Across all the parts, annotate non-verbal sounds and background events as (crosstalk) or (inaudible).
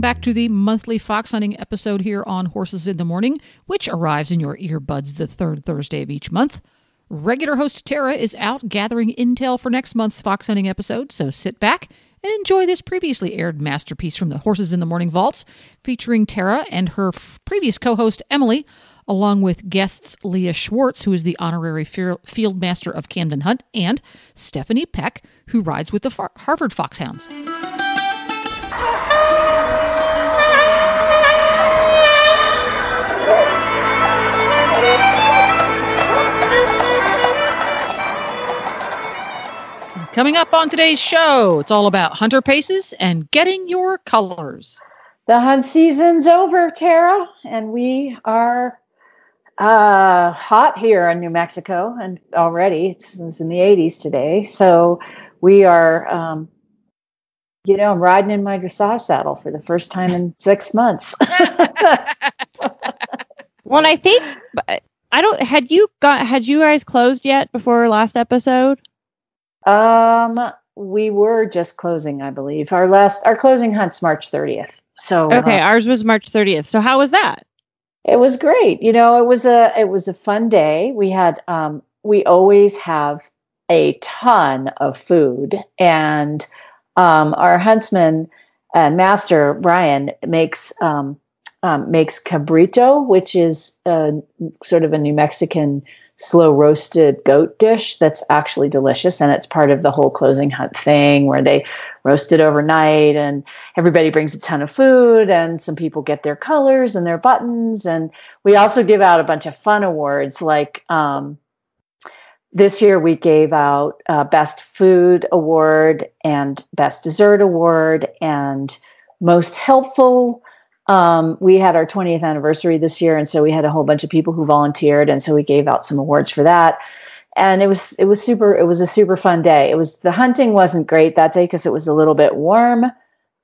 Everyone, back to the monthly fox hunting episode here on Horses in the Morning, which arrives in your earbuds the third Thursday of each month. Regular host Tara is out gathering intel for next month's fox hunting episode, so sit back and enjoy this previously aired masterpiece from the Horses in the Morning vaults, featuring Tara and her f- previous co host Emily, along with guests Lea Schwartz, who is the honorary field master of Camden Hunt, and Stephanie Peck, who rides with the Far- Harvard Foxhounds. Coming up on today's show, it's all about hunter paces and getting your colors. The hunt season's over, Tara, and we are uh, hot here in New Mexico, and already it's, it's in the 80s today. So we are, um, you know, I'm riding in my dressage saddle for the first time in six months. (laughs) Well, I think I don't. Had you got? Had you guys closed yet before last episode? Um, we were just closing, I believe. Our last, our closing hunt's March 30th. So Okay, uh, ours was March 30th. So how was that? It was great. You know, it was a it was a fun day. We had um we always have a ton of food and um our huntsman and master Brian makes um, um makes cabrito, which is a, sort of a New Mexican slow roasted goat dish that's actually delicious and it's part of the whole closing hunt thing where they roast it overnight and everybody brings a ton of food and some people get their colors and their buttons and we also give out a bunch of fun awards like um, this year we gave out uh, best food award and best dessert award and most helpful um, we had our 20th anniversary this year and so we had a whole bunch of people who volunteered and so we gave out some awards for that and it was it was super it was a super fun day it was the hunting wasn't great that day because it was a little bit warm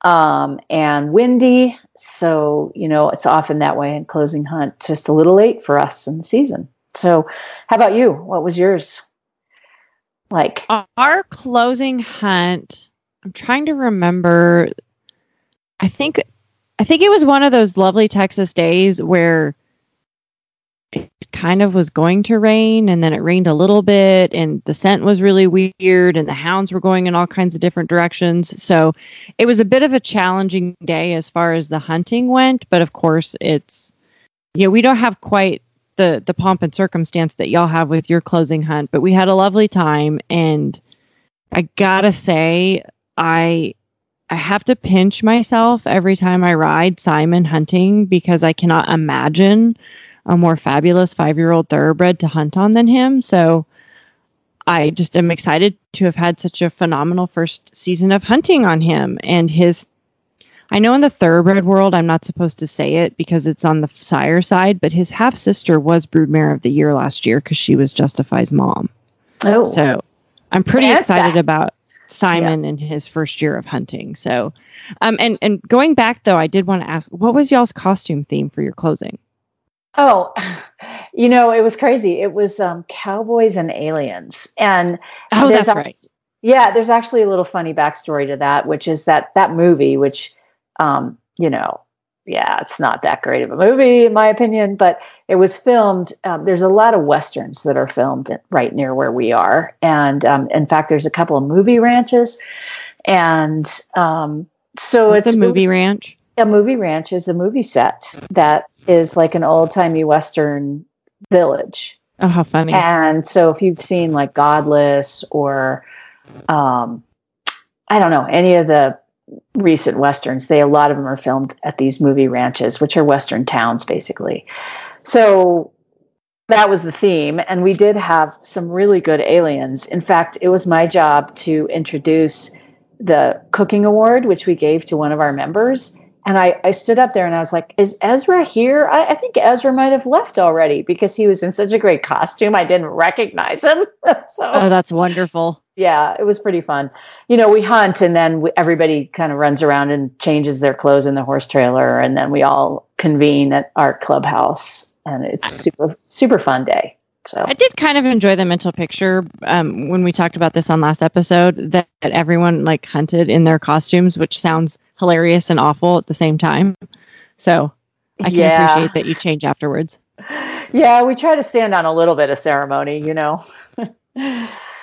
um, and windy so you know it's often that way in closing hunt just a little late for us in the season so how about you what was yours like Our closing hunt. I'm trying to remember. I think, I think it was one of those lovely Texas days where it kind of was going to rain, and then it rained a little bit, and the scent was really weird, and the hounds were going in all kinds of different directions. So it was a bit of a challenging day as far as the hunting went. But of course, it's you know we don't have quite the the pomp and circumstance that y'all have with your closing hunt, but we had a lovely time and I gotta say I I have to pinch myself every time I ride Simon hunting because I cannot imagine a more fabulous five year old thoroughbred to hunt on than him. So I just am excited to have had such a phenomenal first season of hunting on him and his I know in the thoroughbred world, I'm not supposed to say it because it's on the sire side, but his half sister was broodmare of the year last year because she was Justify's mom. oh So I'm pretty excited that- about Simon and his first year of hunting. So, um, and and going back though, I did want to ask, what was y'all's costume theme for your closing? Oh, (laughs) you know, it was crazy. It was um, cowboys and aliens, and Oh, that's act- right. Yeah, there's actually a little funny backstory to that, which is that that movie, which, um, you know, yeah, it's not that great of a movie in my opinion, but it was filmed. Um, there's a lot of westerns that are filmed right near where we are, and um, in fact, there's a couple of movie ranches, and um, so What's it's a movie it's- ranch? a movie ranch is a movie set that is like an old timey western village. Oh, how funny! And so if you've seen like Godless or um I don't know, any of the recent westerns, they a lot of them are filmed at these movie ranches, which are western towns basically. So that was the theme and we did have some really good aliens. In fact, it was my job to introduce the cooking award which we gave to one of our members And I, I stood up there and I was like, Is Ezra here? I, I think Ezra might have left already because he was in such a great costume. I didn't recognize him. (laughs) so, Oh, that's wonderful. Yeah, it was pretty fun. You know, we hunt and then we, everybody kind of runs around and changes their clothes in the horse trailer. And then we all convene at our clubhouse. And it's super, super fun day. So, I did kind of enjoy the mental picture um, when we talked about this on last episode that, that everyone like hunted in their costumes, which sounds hilarious and awful at the same time. So I can Yeah. appreciate that you change afterwards. yeah we try to stand on a little bit of ceremony you know (laughs)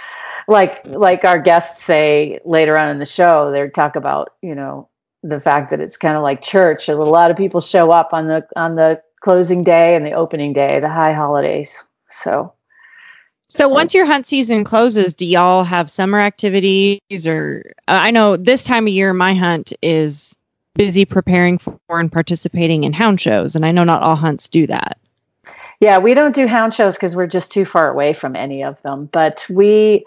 like like our guests say later on in the show they talk about you know the fact that it's kind of like church a lot of people show up on the on the closing day and the opening day the high holidays so So once your hunt season closes, do y'all have summer activities or uh, I know this time of year my hunt is busy preparing for and participating in hound shows and I know not all hunts do that. Yeah, we don't do hound shows because we're just too far away from any of them. But we,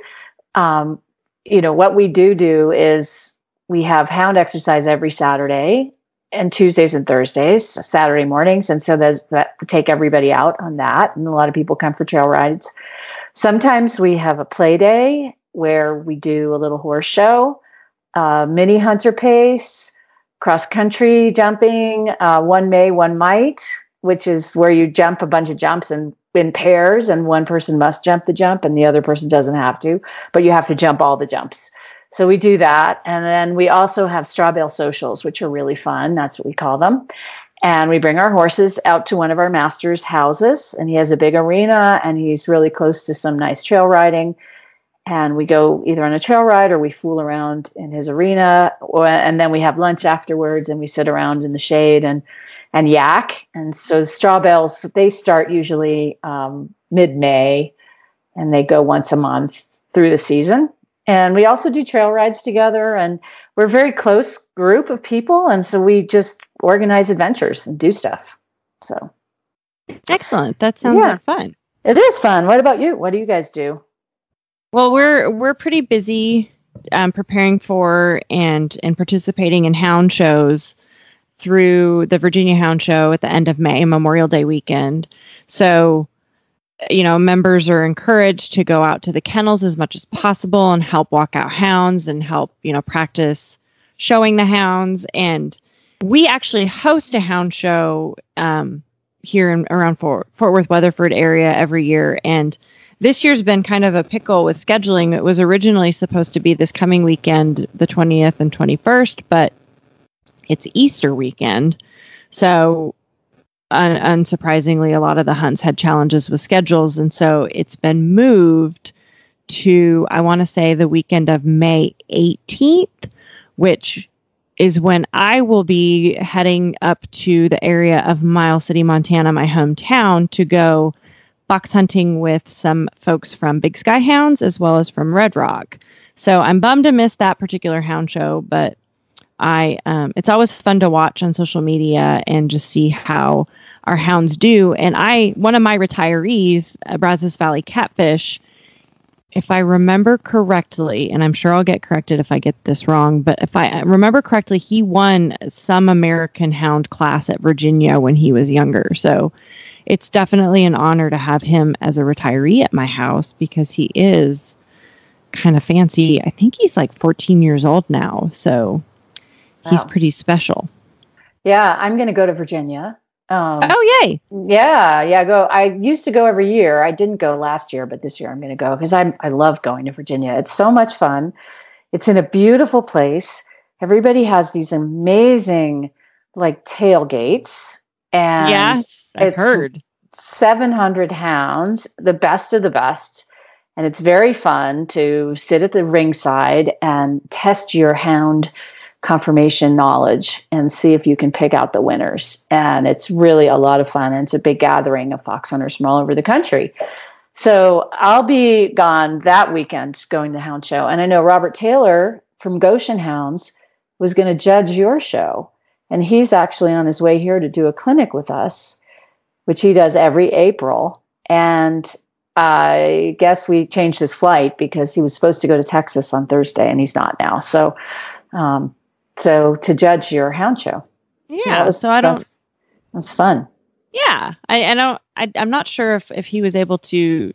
um, you know, what we do do is we have hound exercise every Saturday and Tuesdays and Thursdays, Saturday mornings, and so that take everybody out on that, and a lot of people come for trail rides. Sometimes we have a play day where we do a little horse show, uh, mini hunter pace, cross country jumping, uh, one may, one might which is where you jump a bunch of jumps and in pairs and one person must jump the jump and the other person doesn't have to but you have to jump all the jumps. So we do that. And then we also have straw bale socials which are really fun. That's what we call them. And we bring our horses out to one of our master's houses and he has a big arena and he's really close to some nice trail riding. And we go either on a trail ride or we fool around in his arena. Or, and then we have lunch afterwards and we sit around in the shade and and yak. And so straw bales, they start usually um, mid May and they go once a month through the season. And we also do trail rides together. And we're a very close group of people. And so we just organize adventures and do stuff. So Excellent. That sounds Yeah. like fun. it is fun. What about you? What do you guys do? Well, we're we're pretty busy um, preparing for and and participating in hound shows through the Virginia Hound Show at the end of May, Memorial Day weekend. So, you know, members are encouraged to go out to the kennels as much as possible and help walk out hounds and help you know practice showing the hounds. And we actually host a hound show um, here in around Fort, Fort Worth, Weatherford area every year, and this year's been kind of a pickle with scheduling. It was originally supposed to be this coming weekend, the 20th and 21st, but it's Easter weekend. So, un- unsurprisingly, a lot of the hunts had challenges with schedules. And so it's been moved to, I want to say, the weekend of May 18th, which is when I will be heading up to the area of Miles City, Montana, my hometown, to go fox hunting with some folks from Big Sky Hounds as well as from Red Rock. So I'm bummed to miss that particular hound show, but I um, it's always fun to watch on social media and just see how our hounds do. And I one of my retirees, uh, Brazos Valley Catfish, if I remember correctly, and I'm sure I'll get corrected if I get this wrong, but if I remember correctly, he won some American Hound class at Virginia when he was younger. So it's definitely an honor to have him as a retiree at my house because he is kind of fancy. I think he's like 14 years old now. So he's Wow. pretty special. Yeah, I'm going to go to Virginia. Um, Oh, yay. Yeah, yeah. Go. I used to go every year. I didn't go last year, but this year I'm going to go because I I love going to Virginia. It's so much fun. It's in a beautiful place. Everybody has these amazing like tailgates, and yes, I've heard. 700 hounds, the best of the best. And it's very fun to sit at the ringside and test your hound conformation knowledge and see if you can pick out the winners. And it's really a lot of fun. And it's a big gathering of fox hunters from all over the country. So I'll be gone that weekend going to Hound Show. And I know Robert Taylor from Goshen Hounds was going to judge your show. And he's actually on his way here to do a clinic with us which he does every April. And I guess we changed his flight because he was supposed to go to Texas on Thursday and he's not now. So, um, so to judge your hound show. Yeah, was- so I don't. That's, that's fun. Yeah, I, I don't. I, I'm not sure if if he was able to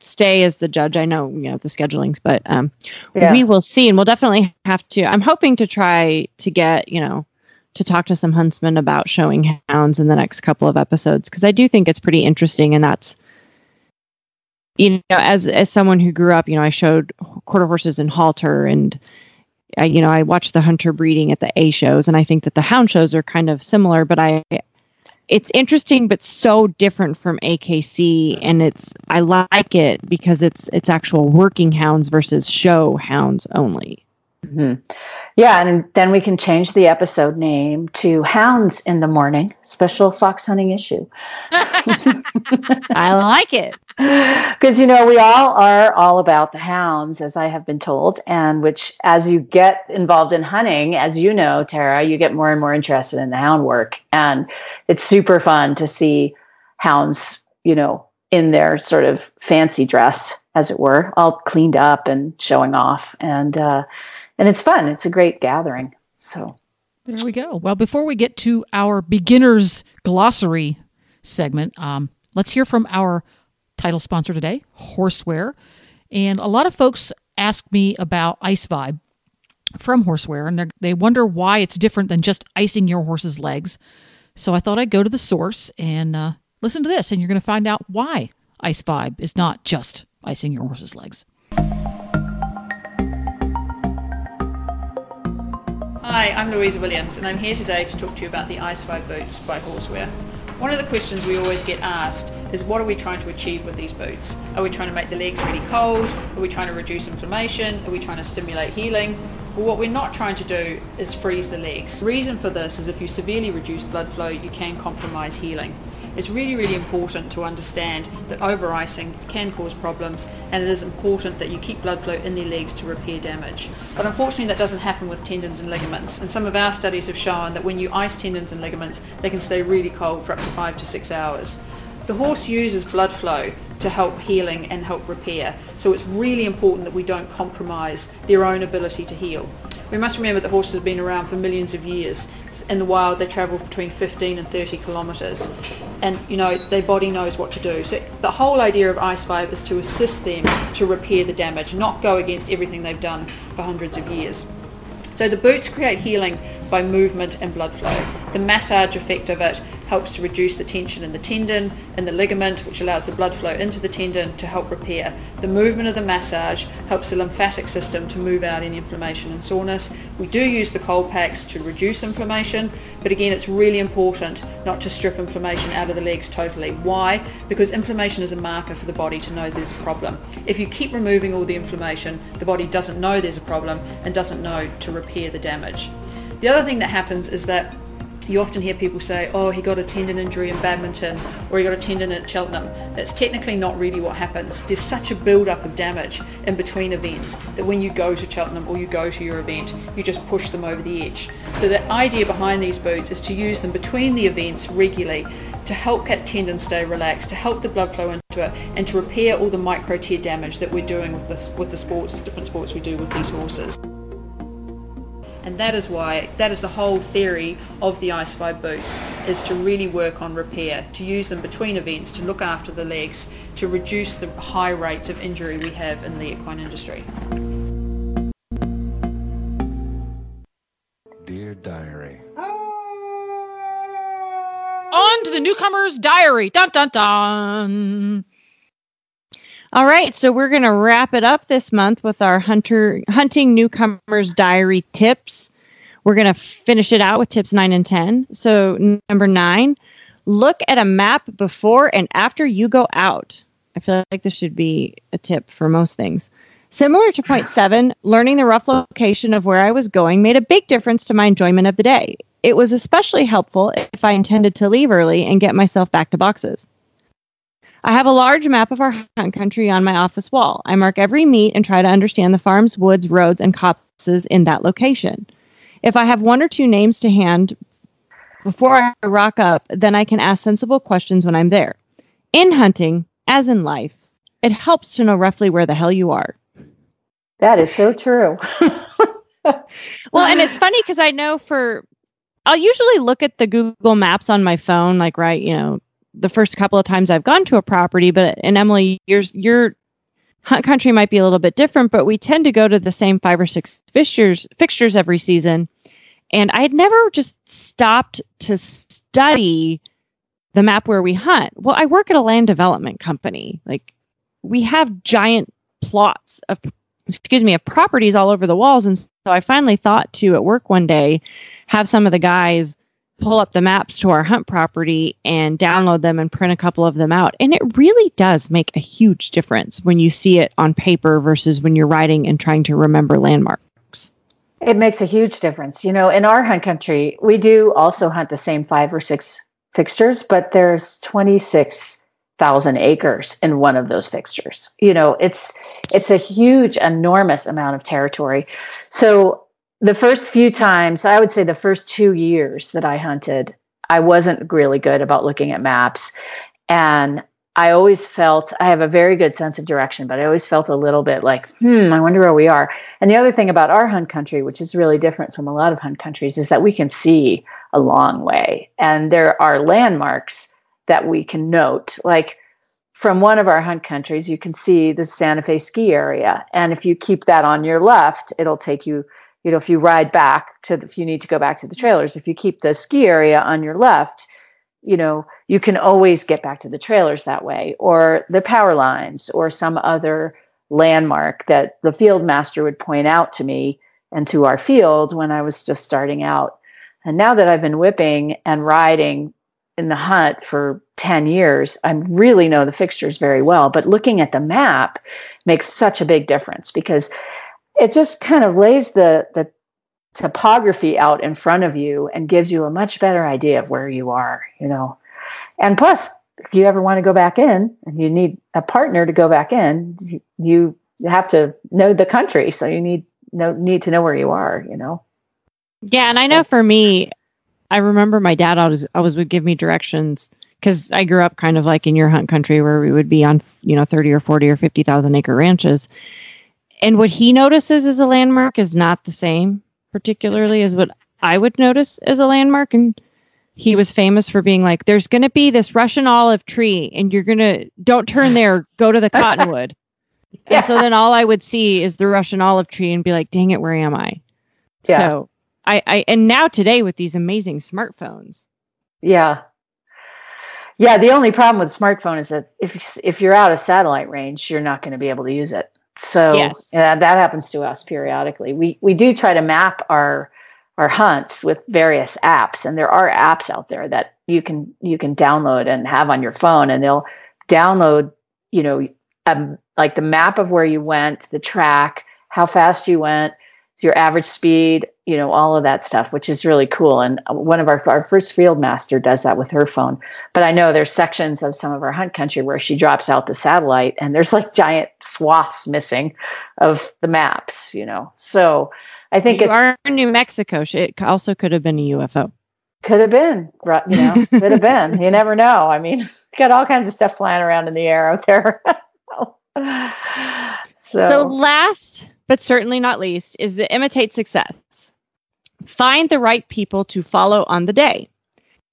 stay as the judge. I know you know the schedulings, but um, Yeah. we will see, and we'll definitely have to. I'm hoping to try to get you know to talk to some huntsmen about showing hounds in the next couple of episodes because I do think it's pretty interesting, and that's you know as as someone who grew up, you know, I showed quarter horses in halter and. I, you know, I watch the hunter breeding at the A shows, and I think that the hound shows are kind of similar. But I, it's interesting but so different from AKC and it's I like it because it's it's actual working hounds versus show hounds only. Hmm Yeah, and then we can change the episode name to Hounds in the Morning, special fox hunting issue. (laughs) I like it. (laughs) Because, you know, we all are all about the hounds, as I have been told, and which, as you get involved in hunting, as you know, Tara, you get more and more interested in the hound work. And it's super fun to see hounds, you know, in their sort of fancy dress, as it were, all cleaned up and showing off. And, uh, and it's fun. It's a great gathering. So, There we go. Well, before we get to our beginner's glossary segment, um, let's hear from our title sponsor today, Horseware. And a lot of folks ask me about Ice Vibe from Horseware, and they wonder why it's different than just icing your horse's legs. So I thought I'd go to the source and uh, listen to this, and you're going to find out why Ice Vibe is not just icing your horse's legs. Hi, I'm Louisa Williams and I'm here today to talk to you about the Ice Vibe boots by Horseware. One of the questions we always get asked is what are we trying to achieve with these boots? Are we trying to make the legs really cold? Are we trying to reduce inflammation? Are we trying to stimulate healing? Well, what we're not trying to do is freeze the legs. The reason for this is if you severely reduce blood flow, you can compromise healing. It's really, really important to understand that over icing can cause problems and it is important that you keep blood flow in their legs to repair damage. But unfortunately that doesn't happen with tendons and ligaments and some of our studies have shown that when you ice tendons and ligaments they can stay really cold for up to five to six hours. The horse uses blood flow to help healing and help repair so it's really important that we don't compromise their own ability to heal. We must remember that horses have been around for millions of years. In the wild, they travel between 15 and 30 kilometres, and you know their body knows what to do. So the whole idea of Ice Vibe is to assist them to repair the damage, not go against everything they've done for hundreds of years. So the boots create healing by movement and blood flow. The massage effect of it helps to reduce the tension in the tendon and the ligament, which allows the blood flow into the tendon to help repair. The movement of the massage helps the lymphatic system to move out any inflammation and soreness. We do use the cold packs to reduce inflammation, but again, it's really important not to strip inflammation out of the legs totally. Why? Because inflammation is a marker for the body to know there's a problem. If you keep removing all the inflammation, the body doesn't know there's a problem and doesn't know to repair the damage. The other thing that happens is that you often hear people say, oh, he got a tendon injury in Badminton or he got a tendon at Cheltenham. That's technically not really what happens. There's such a build-up of damage in between events that when you go to Cheltenham or you go to your event, you just push them over the edge. So the idea behind these boots is to use them between the events regularly to help that tendon stay relaxed, to help the blood flow into it, and to repair all the micro tear damage that we're doing with this with the sports, different sports we do with these horses. And that is why, that is the whole theory of the Ice Vibe boots, is to really work on repair, to use them between events, to look after the legs, to reduce the high rates of injury we have in the equine industry. Dear Diary. On to the newcomer's diary. Dun dun dun. All right, so we're going to wrap it up this month with our hunter hunting newcomers diary tips. We're going to finish it out with tips 9 and 10. So number 9, look at a map before and after you go out. I feel like this should be a tip for most things. Similar to point (laughs) 7, learning the rough location of where I was going made a big difference to my enjoyment of the day. It was especially helpful if I intended to leave early and get myself back to boxes. I have a large map of our hunt country on my office wall. I mark every meet and try to understand the farms, woods, roads, and copses in that location. If I have one or two names to hand before I rock up, then I can ask sensible questions when I'm there. In hunting, as in life, it helps to know roughly where the hell you are. That is so true. (laughs) Well, and it's funny because I know for I'll usually look at the Google Maps on my phone, like right, you know, the first couple of times I've gone to a property. But and Emily, yours your hunt country might be a little bit different, but we tend to go to the same five or six fixtures fixtures every season. And I had never just stopped to study the map where we hunt. Well, I work at a land development company. Like we have giant plots of excuse me of properties all over the walls and so i finally thought to at work one day have some of the guys pull up the maps to our hunt property and download them and print a couple of them out and it really does make a huge difference when you see it on paper versus when you're writing and trying to remember landmarks it makes a huge difference you know in our hunt country we do also hunt the same five or six fixtures but there's 26 thousand acres in one of those fixtures. You know, it's it's a huge, enormous amount of territory. So the first few times, I would say the first two years that I hunted, I wasn't really good about looking at maps. And I always felt I have a very good sense of direction, but I always felt a little bit like, hmm, I wonder where we are. And the other thing about our hunt country, which is really different from a lot of hunt countries, is that we can see a long way. And there are landmarks that we can note. Like from one of our hunt countries, you can see the Santa Fe ski area. And if you keep that on your left, it'll take you, you know, if you ride back to, the, if you need to go back to the trailers, if you keep the ski area on your left, you know, you can always get back to the trailers that way, or the power lines, or some other landmark that the field master would point out to me and to our field when I was just starting out. And now that I've been whipping and riding in the hunt for 10 years, I really know the fixtures very well. But looking at the map makes such a big difference because it just kind of lays the, the topography out in front of you and gives you a much better idea of where you are, you know. And plus, if you ever want to go back in and you need a partner to go back in, you, you have to know the country. So you need know need to know where you are, you know. Yeah, and I know for me, I remember my dad always always would give me directions because I grew up kind of like in your hunt country where we would be on you know thirty or forty or fifty thousand acre ranches, and what he notices as a landmark is not the same particularly as what I would notice as a landmark. And he was famous for being like, "There's going to be this Russian olive tree, and you're gonna don't turn there, go to the (laughs) cottonwood." yeah. And so then all I would see is the Russian olive tree and be like, "Dang it, where am I?" Yeah. So I, I and now today with these amazing smartphones. Yeah. Yeah, the only problem with smartphone is that if if you're out of satellite range, you're not going to be able to use it. So yes. that happens to us periodically. We we do try to map our our hunts with various apps, and there are apps out there that you can you can download and have on your phone, and they'll download you know um, like the map of where you went, the track, how fast you went, your average speed, you know, all of that stuff, which is really cool. And uh, one of our our first field master does that with her phone. But I know there's sections of some of our hunt country where she drops out the satellite and there's like giant swaths missing of the maps, you know. So I think you are in New Mexico. It also could have been a UFO. Could have been, you know, (laughs) could have been. You never know. I mean, (laughs) got all kinds of stuff flying around in the air out there. (laughs) so. so last but certainly not least, is the imitate success. Find the right people to follow on the day.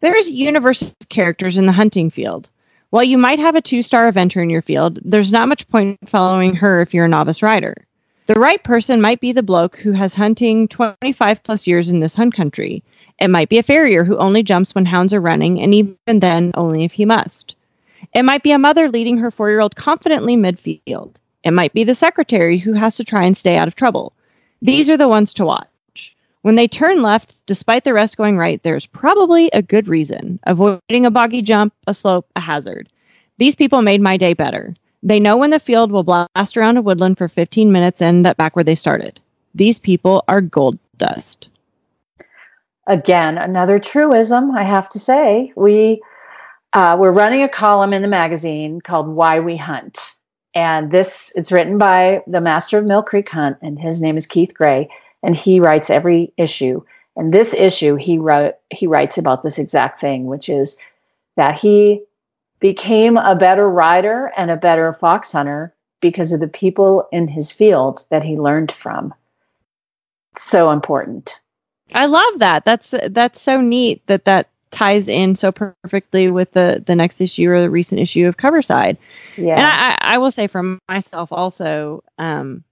There is a universe of characters in the hunting field. While you might have a two star eventer in your field, there's not much point following her if you're a novice rider. The right person might be the bloke who has hunting 25 plus years in this hunt country. It might be a farrier who only jumps when hounds are running, and even then, only if he must. It might be a mother leading her four year old confidently midfield. It might be the secretary who has to try and stay out of trouble. These are the ones to watch. When they turn left, despite the rest going right, there's probably a good reason avoiding a boggy jump, a slope, a hazard. These people made my day better. They know when the field will blast around a woodland for 15 minutes and end up back where they started. These people are gold dust. Again, another truism, I have to say. We uh, we're running a column in the magazine called Why We Hunt and this it's written by the master of Mill Creek Hunt, and his name is Keith Gray, and he writes every issue. And this issue, he wrote he writes about this exact thing, which is that he became a better rider and a better fox hunter because of the people in his field that he learned from. So important. I love that. That's that's so neat that that ties in so perfectly with the the next issue or the recent issue of Coverside. Yeah. And I, I, I will say for myself also, um,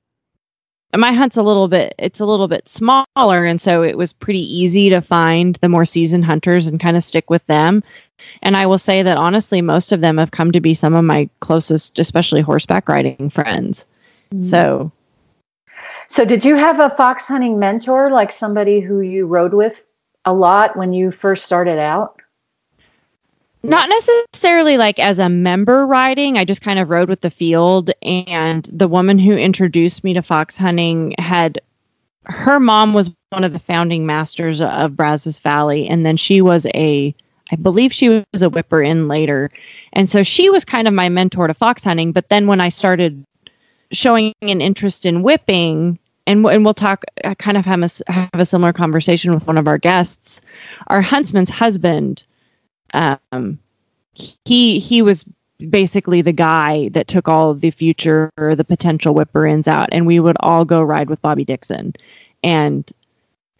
my hunt's a little bit it's a little bit smaller, and so it was pretty easy to find the more seasoned hunters and kind of stick with them. And I will say that honestly, most of them have come to be some of my closest, especially horseback riding friends. Mm-hmm. So So, did you have a fox hunting mentor, like somebody who you rode with a lot when you first started out? Not necessarily like as a member riding. I just kind of rode with the field and the woman who introduced me to fox hunting had her mom was one of the founding masters of brazos valley and then she was a i believe she was a whipper in later. And so she was kind of my mentor to fox hunting but then when i started showing an interest in whipping and, and we'll talk I kind of have a, have a similar conversation with one of our guests our huntsman's husband um, he he was basically the guy that took all of the future the potential whipper ins out, and we would all go ride with Bobby Dixon. And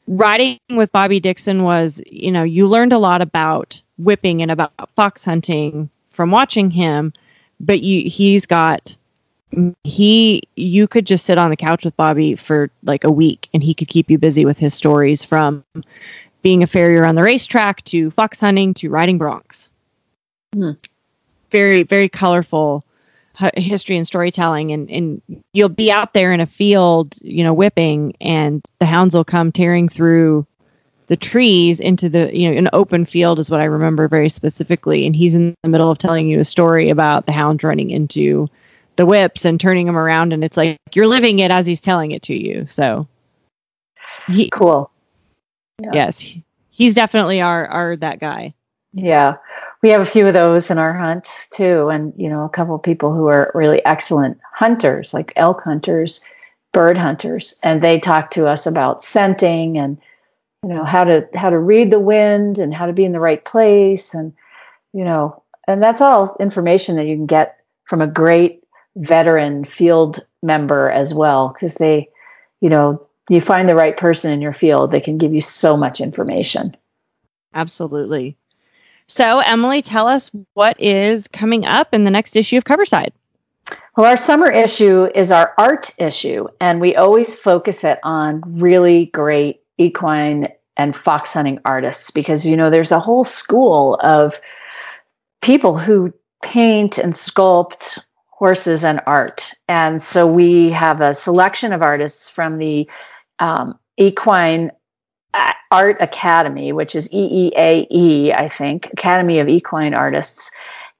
riding with Bobby Dixon was, you know, you learned a lot about whipping and about fox hunting from watching him, but you he's got he you could just sit on the couch with Bobby for like a week and he could keep you busy with his stories from being a farrier on the racetrack to fox hunting to riding broncs. Hmm. Very, very colorful history and storytelling. And, and you'll be out there in a field, you know, whipping, and the hounds will come tearing through the trees into the, you know, an open field is what I remember very specifically. And he's in the middle of telling you a story about the hounds running into the whips and turning them around. And it's like you're living it as he's telling it to you. So, he, Cool. Yeah. yes, he's definitely our, our, that guy. Yeah, we have a few of those in our hunt too, and you know, a couple of people who are really excellent hunters, like elk hunters, bird hunters, and they talk to us about scenting and you know how to how to read the wind and how to be in the right place, and you know, and that's all information that you can get from a great veteran field member as well, because they, you know, you find the right person in your field, they can give you so much information. Absolutely. So, Emily, tell us what is coming up in the next issue of Coverside. Well, our summer issue is our art issue, and we always focus it on really great equine and fox hunting artists because, you know, there's a whole school of people who paint and sculpt horses and art. And so we have a selection of artists from the um, Equine Art Academy, which is EEAE, I think, Academy of Equine Artists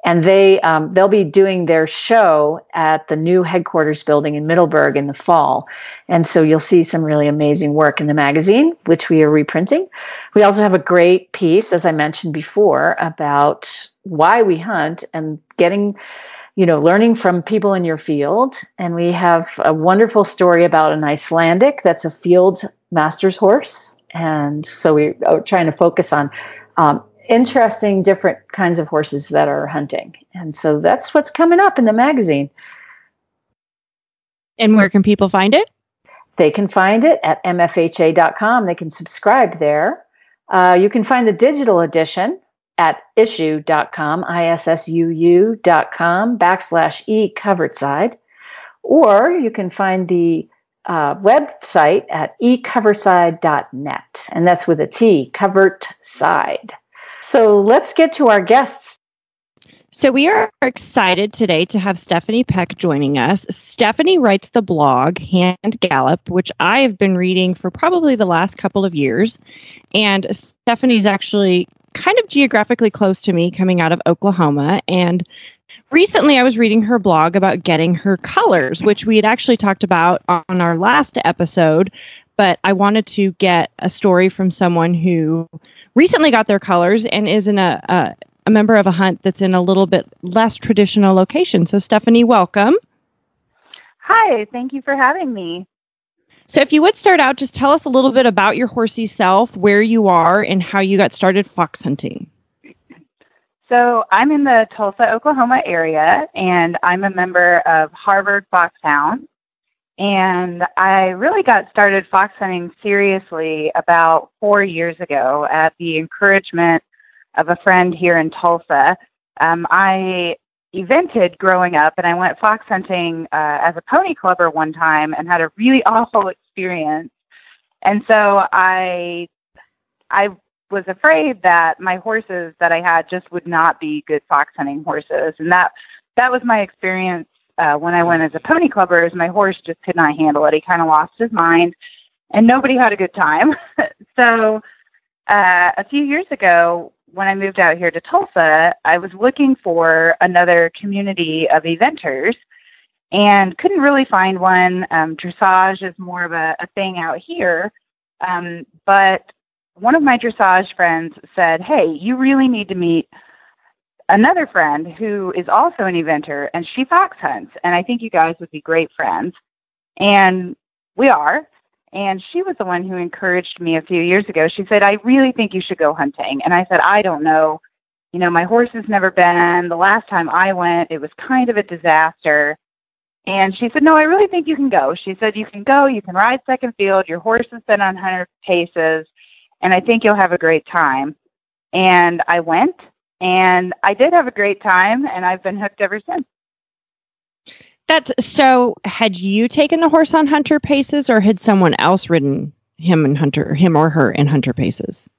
and they um, they'll be doing their show at the new headquarters building in Middleburg in the fall, and so you'll see some really amazing work in the magazine, which we are reprinting. We also have a great piece, as I mentioned before, about why we hunt and getting, you know, learning from people in your field. And we have a wonderful story about an Icelandic that's a field master's horse, and so we are trying to focus on. Um, interesting different kinds of horses that are hunting. And so that's what's coming up in the magazine. And where can people find it? They can find it at mfha.com. They can subscribe there. Uh, you can find the digital edition at issue.com, issuu.com backslash e covered side. Or you can find the uh, website at ecoverside.net. And that's with a T, covered side. So let's get to our guests. So, we are excited today to have Stephanie Peck joining us. Stephanie writes the blog Hand Gallop, which I have been reading for probably the last couple of years. And Stephanie's actually kind of geographically close to me coming out of Oklahoma. And recently I was reading her blog about getting her colors, which we had actually talked about on our last episode. But I wanted to get a story from someone who recently got their colors and is in a, a, a member of a hunt that's in a little bit less traditional location. So, Stephanie, welcome. Hi, thank you for having me. So, if you would start out, just tell us a little bit about your horsey self, where you are, and how you got started fox hunting. So, I'm in the Tulsa, Oklahoma area, and I'm a member of Harvard Foxhounds. And I really got started fox hunting seriously about four years ago at the encouragement of a friend here in Tulsa. Um, I evented growing up and I went fox hunting uh, as a pony clubber one time and had a really awful experience. And so I I was afraid that my horses that I had just would not be good fox hunting horses, and that that was my experience uh, when I went as a pony clubber. Is my horse just could not handle it. He kind of lost his mind, and nobody had a good time. (laughs) so uh, a few years ago, when I moved out here to Tulsa, I was looking for another community of eventers and couldn't really find one. Um, dressage is more of a, a thing out here. Um, but one of my dressage friends said, Hey, you really need to meet another friend who is also an eventer and she fox hunts. And I think you guys would be great friends. And we are. And she was the one who encouraged me a few years ago. She said, I really think you should go hunting. And I said, I don't know. You know, my horse has never been. The last time I went, it was kind of a disaster. And she said, No, I really think you can go. She said, You can go, you can ride second field. Your horse has been on hunter paces and I think you'll have a great time. And I went and I did have a great time and I've been hooked ever since. That's so had you taken the horse on hunter paces or had someone else ridden him and hunter him or her in hunter paces?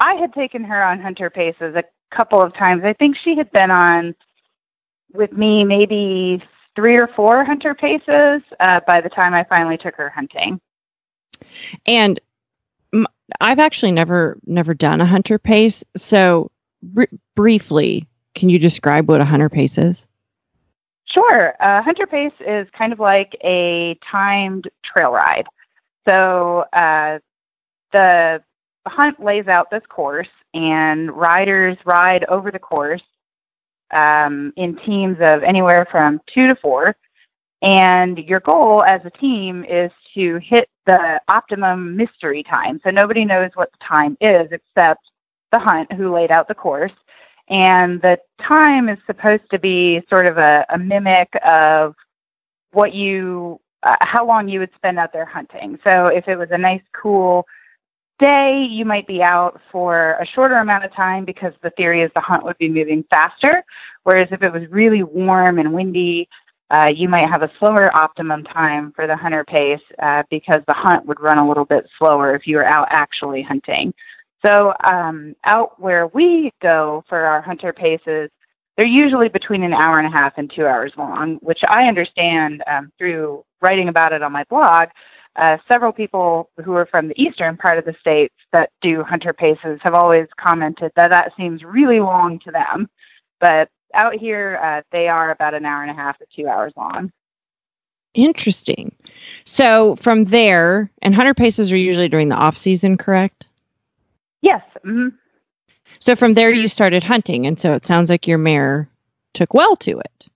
I had taken her on hunter paces a couple of times. I think she had been on with me maybe three or four hunter paces uh, by the time I finally took her hunting. And I've actually never never done a hunter pace. So br- briefly, can you describe what a hunter pace is? Sure. Uh, hunter pace is kind of like a timed trail ride. So uh, the hunt lays out this course, and riders ride over the course um, in teams of anywhere from two to four. And your goal as a team is to hit the optimum mystery time. So nobody knows what the time is except the hunt who laid out the course. And the time is supposed to be sort of a, a mimic of what you, uh, how long you would spend out there hunting. So if it was a nice, cool day, you might be out for a shorter amount of time because the theory is the hunt would be moving faster. Whereas if it was really warm and windy, uh, you might have a slower optimum time for the hunter pace uh, because the hunt would run a little bit slower if you were out actually hunting. So, um, out where we go for our hunter paces, they're usually between an hour and a half and two hours long, which I understand um, through writing about it on my blog. Uh, several people who are from the eastern part of the states that do hunter paces have always commented that that seems really long to them. But out here, uh, they are about an hour and a half to two hours long. Interesting. So from there, and hunter paces are usually during the off season, correct? Yes. Mm-hmm. So from there, you started hunting, and so it sounds like your mare took well to it.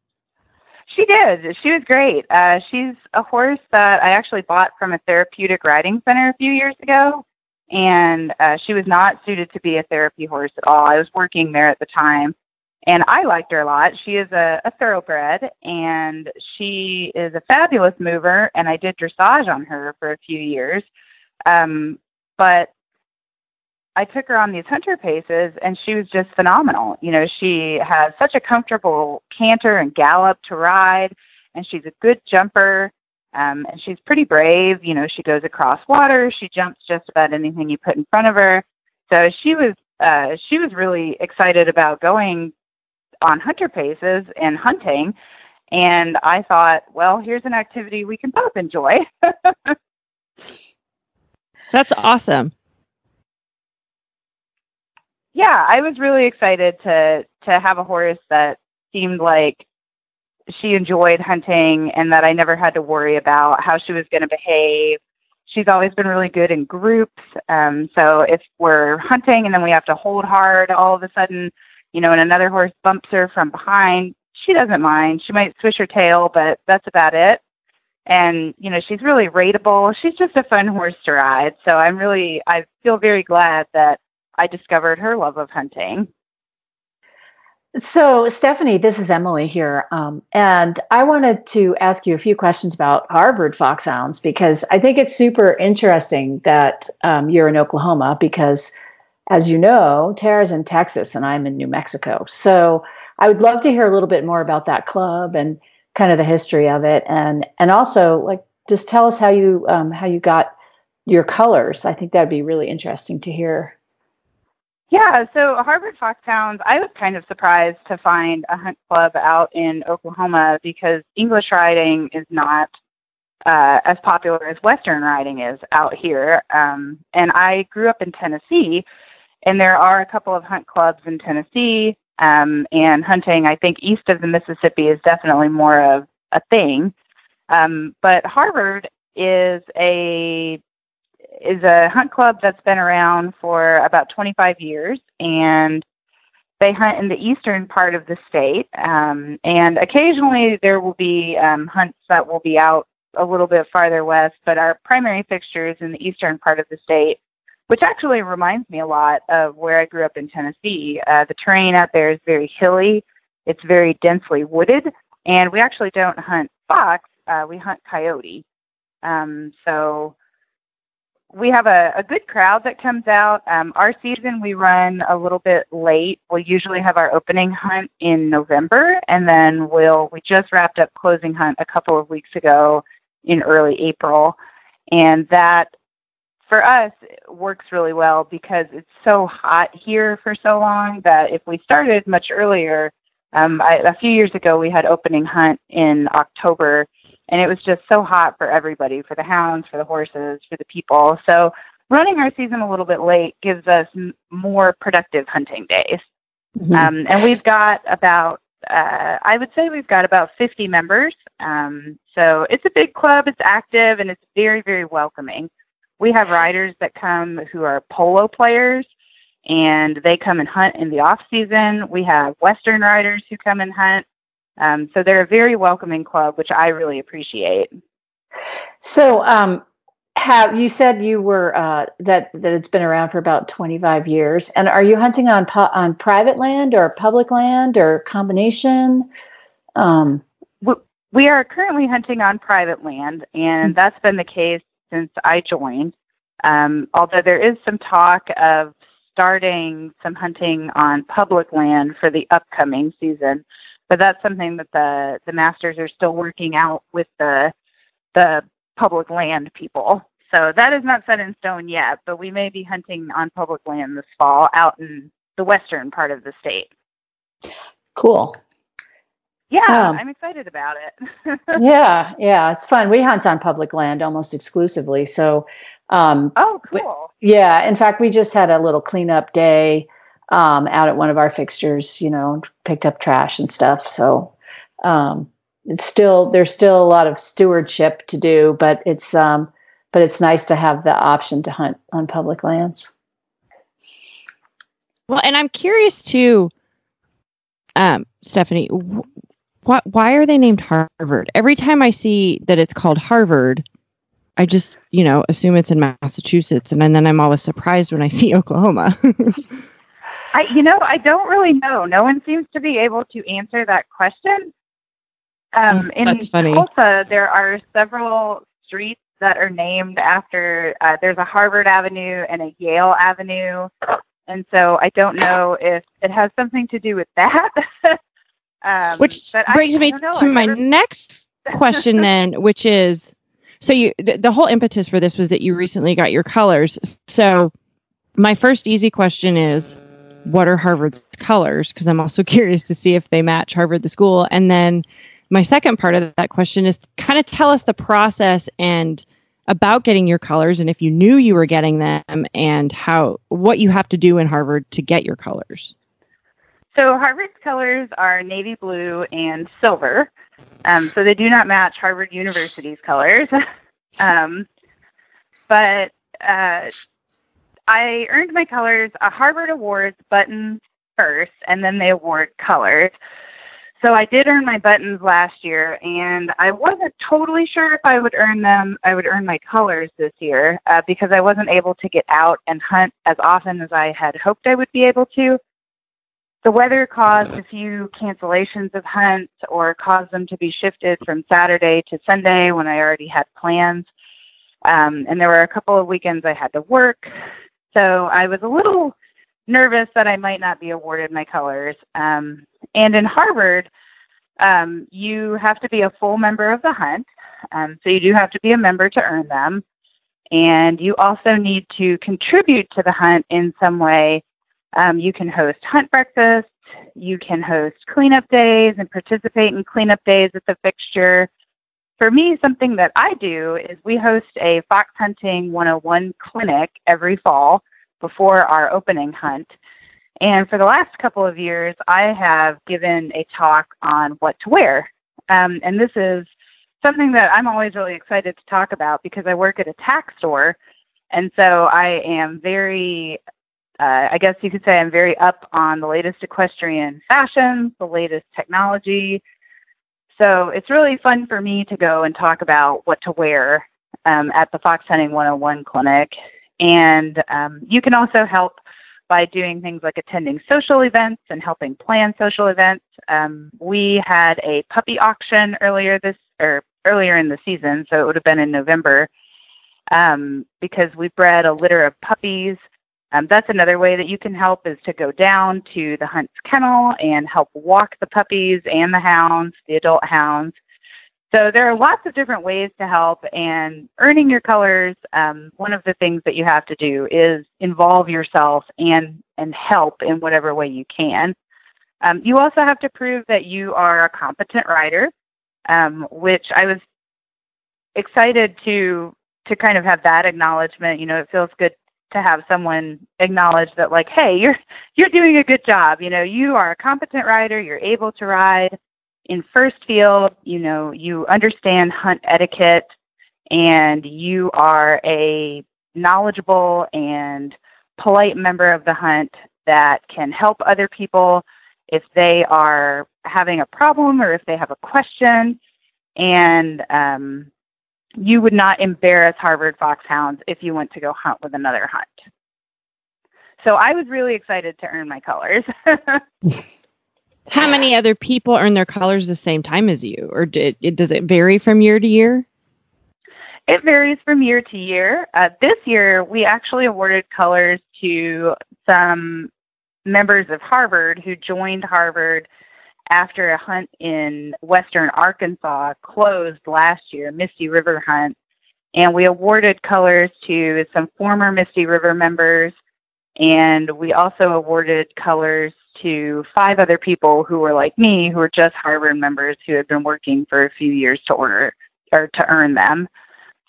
She did. She was great. Uh, she's a horse that I actually bought from a therapeutic riding center a few years ago, and uh, she was not suited to be a therapy horse at all. I was working there at the time, and I liked her a lot. She is a, a thoroughbred and she is a fabulous mover. And I did dressage on her for a few years. Um, but I took her on these hunter paces and she was just phenomenal. You know, she has such a comfortable canter and gallop to ride, and she's a good jumper. Um, and she's pretty brave. You know, she goes across water. She jumps just about anything you put in front of her. So she was uh, she was really excited about going on hunter paces and hunting. And I thought, well, here's an activity we can both enjoy. (laughs) That's awesome. Yeah, I was really excited to to have a horse that seemed like she enjoyed hunting and that I never had to worry about how she was going to behave. She's always been really good in groups. Um, so if we're hunting and then we have to hold hard all of a sudden, you know, and another horse bumps her from behind, she doesn't mind. She might swish her tail, but that's about it. And, you know, she's really rateable. She's just a fun horse to ride. So I'm really, I feel very glad that I discovered her love of hunting. So, Stephanie, this is Emily here. Um, and I wanted to ask you a few questions about Harvard foxhounds because I think it's super interesting that um, you're in Oklahoma because, as you know, Tara's in Texas and I'm in New Mexico. So, I would love to hear a little bit more about that club and kind of the history of it, and and also like just tell us how you um, how you got your colors. I think that'd be really interesting to hear. Yeah, so Harvard Foxhounds, I was kind of surprised to find a hunt club out in Oklahoma because English riding is not uh, as popular as Western riding is out here. Um, and I grew up in Tennessee, and there are a couple of hunt clubs in Tennessee. Um, and hunting, I think, east of the Mississippi is definitely more of a thing. Um, but Harvard is a is a hunt club that's been around for about 25 years, and they hunt in the eastern part of the state. Um, and occasionally there will be um, hunts that will be out a little bit farther west, but our primary fixture is in the eastern part of the state, which actually reminds me a lot of where I grew up in Tennessee. Uh, the terrain out there is very hilly, it's very densely wooded, and we actually don't hunt fox, uh, we hunt coyote. Um, so we have a, a good crowd that comes out. Um, our season we run a little bit late. We'll usually have our opening hunt in November, and then we'll we just wrapped up closing hunt a couple of weeks ago in early April, and that for us works really well because it's so hot here for so long that if we started much earlier, um, I, a few years ago we had opening hunt in October and it was just so hot for everybody for the hounds for the horses for the people. So running our season a little bit late gives us m- more productive hunting days. Mm-hmm. um, and we've got about uh, i would say we've got about 50 members. Um, so it's a big club it's active and it's very very welcoming. We have riders that come who are polo players and they come and hunt in the off season. We have western riders who come and hunt um, so they're a very welcoming club, which I really appreciate. So, um, have you said you were uh, that that it's been around for about twenty five years? And are you hunting on pu- on private land or public land or combination? Um, we are currently hunting on private land, and that's been the case since I joined. Um, although there is some talk of starting some hunting on public land for the upcoming season but that's something that the the masters are still working out with the the public land people. So that is not set in stone yet, but we may be hunting on public land this fall out in the western part of the state. Cool. Yeah, um, I'm excited about it. (laughs) yeah, yeah, it's fun. We hunt on public land almost exclusively. So, um, oh, cool. We, yeah, in fact, we just had a little cleanup day um, out at one of our fixtures, you know, picked up trash and stuff. So um, it's still there's still a lot of stewardship to do, but it's um, but it's nice to have the option to hunt on public lands. Well, and I'm curious too, um, Stephanie. Wh- why are they named Harvard? Every time I see that it's called Harvard, I just you know assume it's in Massachusetts, and then I'm always surprised when I (laughs) see Oklahoma. (laughs) I, you know, I don't really know. No one seems to be able to answer that question. Um, in That's funny. Tulsa, there are several streets that are named after. Uh, there's a Harvard Avenue and a Yale Avenue, and so I don't know if it has something to do with that. (laughs) um, which brings I, me I to my never... next (laughs) question, then, which is, so you the, the whole impetus for this was that you recently got your colors. So my first easy question is what are Harvard's colors? Because I'm also (laughs) curious to see if they match Harvard, the school. And then my second part of that question is kind of tell us the process and about getting your colors and if you knew you were getting them and how what you have to do in Harvard to get your colors. So Harvard's colors are navy blue and silver. Um, so they do not match Harvard University's colors. (laughs) um, but uh, I earned my colors a Harvard Awards button first, and then they award colors. So I did earn my buttons last year, and I wasn't totally sure if I would earn them. I would earn my colors this year uh, because I wasn't able to get out and hunt as often as I had hoped I would be able to. the weather caused a few cancellations of hunts or caused them to be shifted from Saturday to Sunday when I already had plans. Um, and there were a couple of weekends I had to work. So I was a little nervous that I might not be awarded my colors. Um, and in Harvard, um, you have to be a full member of the hunt. Um, so you do have to be a member to earn them. And you also need to contribute to the hunt in some way. Um, you can host hunt breakfasts, you can host cleanup days and participate in cleanup days at the fixture. For me, something that I do is we host a fox hunting 101 clinic every fall before our opening hunt. And for the last couple of years, I have given a talk on what to wear. Um, and this is something that I'm always really excited to talk about because I work at a tack store. And so I am very, uh, I guess you could say I'm very up on the latest equestrian fashions, the latest technology. So it's really fun for me to go and talk about what to wear um, at the Fox Hunting 101 clinic. And um, you can also help by doing things like attending social events and helping plan social events. Um, we had a puppy auction earlier this or earlier in the season, so it would have been in November, um, because we bred a litter of puppies. Um, that's another way that you can help is to go down to the hunt's kennel and help walk the puppies and the hounds, the adult hounds, so there are lots of different ways to help, and earning your colors. Um, one of the things that you have to do is involve yourself and and help in whatever way you can. Um, you also have to prove that you are a competent rider, um, which I was excited to to kind of have that acknowledgement. You know, it feels good to have someone acknowledge that, like, hey, you're you're doing a good job. You know, you are a competent rider. You're able to ride in first field, you know, you understand hunt etiquette and you are a knowledgeable and polite member of the hunt that can help other people if they are having a problem or if they have a question. And um, you would not embarrass Harvard foxhounds if you went to go hunt with another hunt. So I was really excited to earn my colors. (laughs) How many other people earn their colors the same time as you, or did, it, does it vary from year to year? It varies from year to year. Uh, this year, we actually awarded colors to some members of Harvard who joined Harvard after a hunt in western Arkansas closed last year, Misty River Hunt. And we awarded colors to some former Misty River members. And we also awarded colors to five other people who were like me, who were just Harvard members who had been working for a few years to order or to earn them.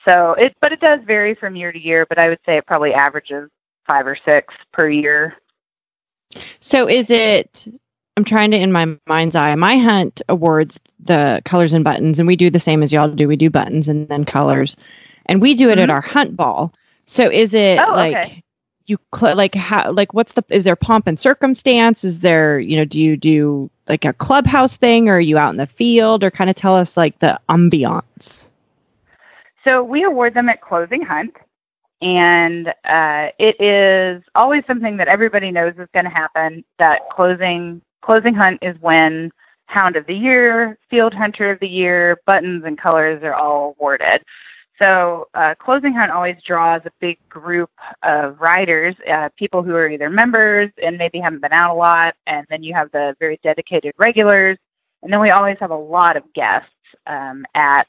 So it, but it does vary from year to year. But I would say it probably averages five or six per year. So is it? I'm trying to, in my mind's eye, my hunt awards the colors and buttons, and we do the same as y'all do. We do buttons and then colors, and we do it mm-hmm. at our hunt ball. So is it oh, like? Okay you cl- like how like what's the is there pomp and circumstance is there you know do you do like a clubhouse thing or are you out in the field or kind of tell us like the ambiance so we award them at closing hunt and uh, it is always something that everybody knows is going to happen that closing closing hunt is when hound of the year field hunter of the year buttons and colors are all awarded. So uh, Closing Hunt always draws a big group of riders, uh, people who are either members and maybe haven't been out a lot, and then you have the very dedicated regulars, and then we always have a lot of guests um, at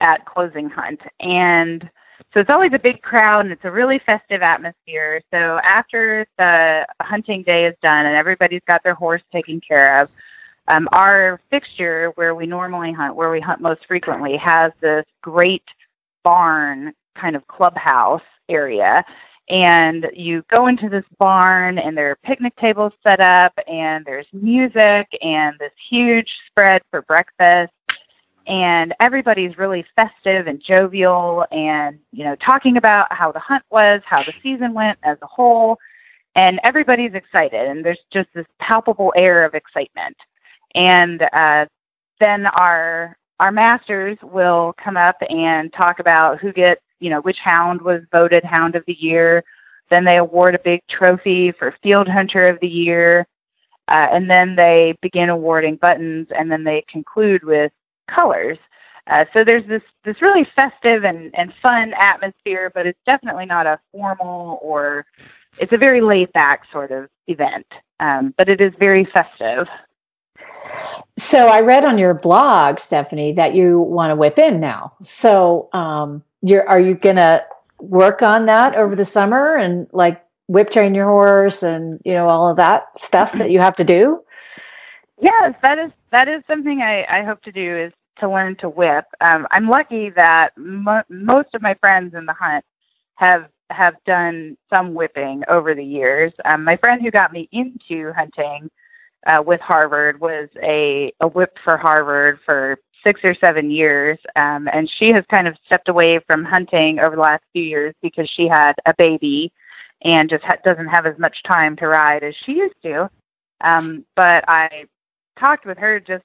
at Closing Hunt, and so it's always a big crowd and it's a really festive atmosphere. So after the hunting day is done and everybody's got their horse taken care of, um, our fixture where we normally hunt, where we hunt most frequently, has this great barn kind of clubhouse area and you go into this barn and there are picnic tables set up and there's music and this huge spread for breakfast and everybody's really festive and jovial and you know talking about how the hunt was how the season went as a whole and everybody's excited and there's just this palpable air of excitement and uh, then our our masters will come up and talk about who gets, you know, which hound was voted hound of the year. Then they award a big trophy for field hunter of the year. Uh, and then they begin awarding buttons, and then they conclude with colors. Uh, so there's this this really festive and, and fun atmosphere, but it's definitely not a formal or it's a very laid back sort of event. Um, but it is very festive. So I read on your blog, Stephanie, that you want to whip in now. So um, you're are you gonna work on that over the summer and like whip train your horse and you know all of that stuff that you have to do? Yes, that is that is something I, I hope to do is to learn to whip. Um, I'm lucky that mo- most of my friends in the hunt have have done some whipping over the years. Um, my friend who got me into hunting uh, with Harvard was a, a whip for Harvard for six or seven years, um, and she has kind of stepped away from hunting over the last few years because she had a baby and just ha- doesn't have as much time to ride as she used to. Um, but I talked with her just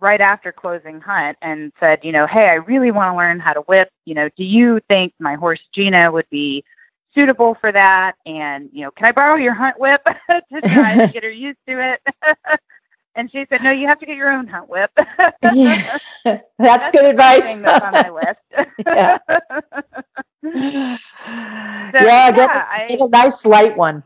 right after closing hunt and said, you know, hey, I really want to learn how to whip. You know, do you think my horse Gina would be suitable for that? And, you know, can I borrow your hunt whip (laughs) to try to get her used to it? (laughs) and she said, no, you have to get your own hunt whip. (laughs) yeah. That's, That's good advice. That's on my list. yeah. So, yeah, get, yeah, a, I- get a nice light one.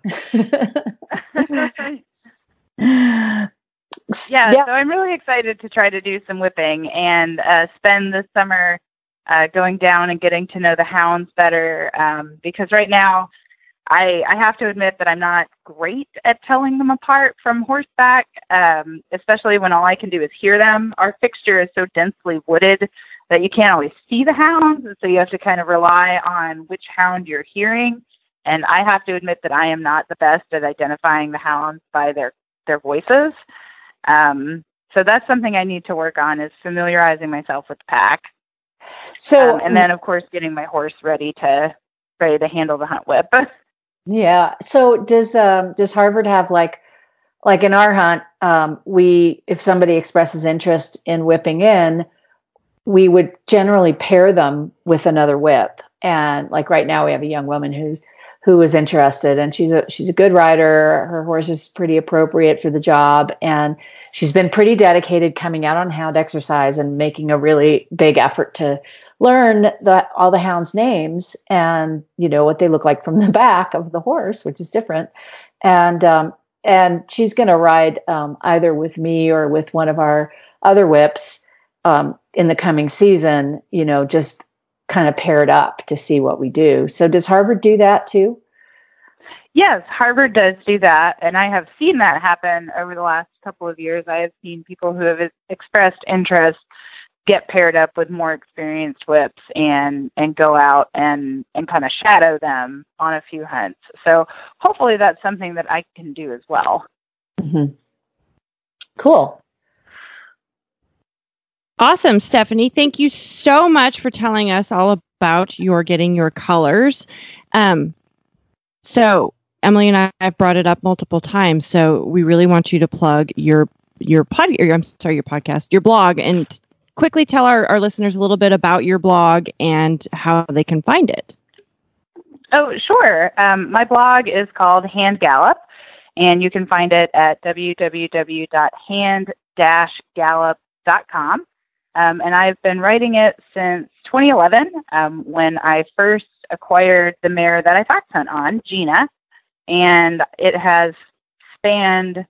Yeah, so I'm really excited to try to do some whipping and uh, spend the summer uh, going down and getting to know the hounds better. Um, because right now, I, I have to admit that I'm not great at telling them apart from horseback, um, especially when all I can do is hear them. Our fixture is so densely wooded that you can't always see the hounds, and so you have to kind of rely on which hound you're hearing. And I have to admit that I am not the best at identifying the hounds by their their voices. Um, so that's something I need to work on is familiarizing myself with the pack, So, um, and then of course getting my horse ready to ready to handle the hunt whip. (laughs) Yeah. So does um does Harvard have like like in our hunt, um, we if somebody expresses interest in whipping in, we would generally pair them with another whip. And like right now we have a young woman who's who is interested. And she's a she's a good rider. Her horse is pretty appropriate for the job. And she's been pretty dedicated coming out on hound exercise and making a really big effort to learn the all the hounds names and you know what they look like from the (laughs) back of the horse which is different. And um, and she's going to ride um, either with me or with one of our other whips um, in the coming season you know just kind of paired up to see what we do so does harvard do that too yes, Harvard does do that, and I have seen that happen over the last couple of years. I have seen people who have expressed interest get paired up with more experienced whips and and go out and and kind of shadow them on a few hunts. So hopefully that's something that I can do as well. mm-hmm. cool Awesome, Stephanie. Thank you so much for telling us all about your getting your colors. Um, so Emily and I have brought it up multiple times. So we really want you to plug your your pod. Or, I'm sorry, your podcast, your blog, and quickly tell our, our listeners a little bit about your blog and how they can find it. Oh, sure. Um, my blog is called Hand Gallop, and you can find it at www.hand-gallop.com. Um, and I've been writing it since 2011 um, when I first acquired the mare that I fox hunt on, Gina. And it has spanned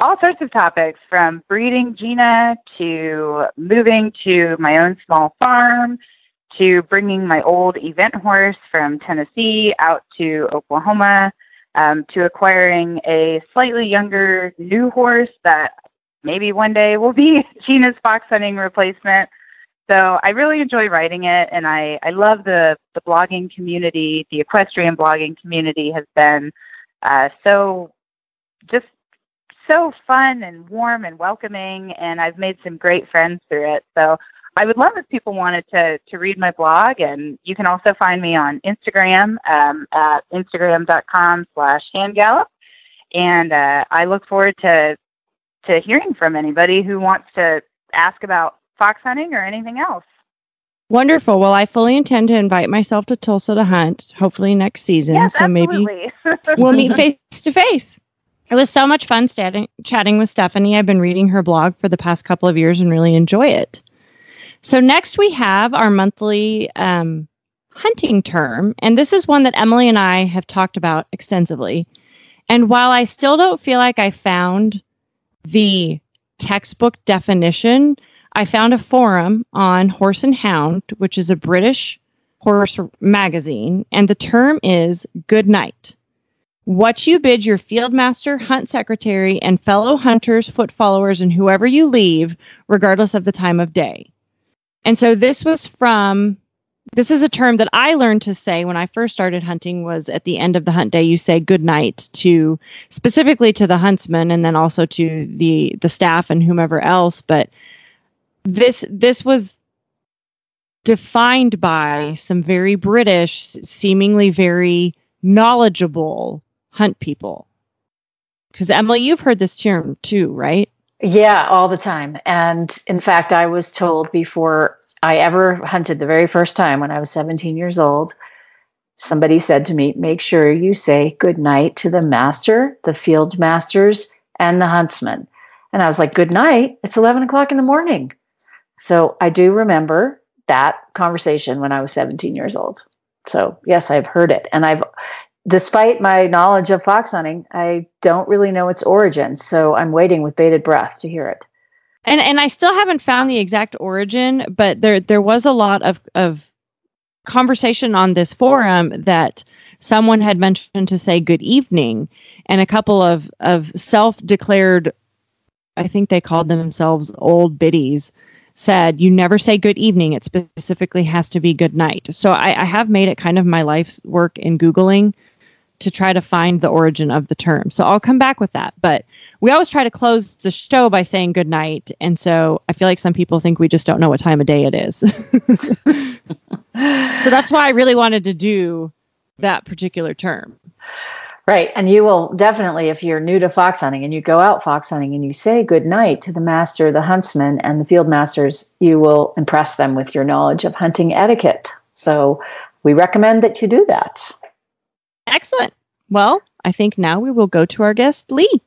all sorts of topics from breeding Gina to moving to my own small farm to bringing my old event horse from Tennessee out to Oklahoma um, to acquiring a slightly younger new horse that maybe one day will be (laughs) Gina's fox hunting replacement. So I really enjoy writing it, and I, I love the, the blogging community. The equestrian blogging community has been uh, so just so fun and warm and welcoming, and I've made some great friends through it. So I would love if people wanted to to read my blog, and you can also find me on Instagram um, at instagram.com slash handgallop. And uh, I look forward to to hearing from anybody who wants to ask about fox hunting or anything else. Wonderful. Well, I fully intend to invite myself to Tulsa to hunt, hopefully next season. Yes, so maybe absolutely. (laughs) we'll meet face to face. It was so much fun chatting, chatting with Stephanie. I've been reading her blog for the past couple of years and really enjoy it. So, next we have our monthly um, hunting term. And this is one that Emily and I have talked about extensively. And while I still don't feel like I found the textbook definition, I found a forum on Horse and Hound, which is a British horse magazine, and the term is good night. What you bid your field master, hunt secretary, and fellow hunters, foot followers, and whoever you leave, regardless of the time of day. And so this was from this is a term that I learned to say when I first started hunting was at the end of the hunt day you say good night to specifically to the huntsman and then also to the the staff and whomever else. But this this was defined by some very british seemingly very knowledgeable hunt people. Because Emily you've heard this term too right? Yeah all the time. And in fact I was told before I ever hunted the very first time when I was 17 years old, somebody said to me, Make sure you say good night to the master, the field masters, and the huntsman. And I was like, Good night. It's 11 o'clock in the morning. So I do remember that conversation when I was 17 years old. So, yes, I've heard it. And I've, despite my knowledge of fox hunting, I don't really know its origin. So I'm waiting with bated breath to hear it and and I still haven't found the exact origin, but there there was a lot of of conversation on this forum that someone had mentioned to say good evening, and a couple of of self declared, I think they called themselves old biddies, said you never say good evening. It specifically has to be good night. So I, I have made it kind of my life's work in googling to try to find the origin of the term. So I'll come back with that, but we always try to close the show by saying good night. And so I feel like some people think we just don't know what time of day it is. (laughs) so that's why I really wanted to do that particular term. Right. And you will definitely, if you're new to fox hunting and you go out fox hunting and you say good night to the master, the huntsman, and the field masters, you will impress them with your knowledge of hunting etiquette. So we recommend that you do that. Excellent. Well, I think now we will go to our guest, Lea.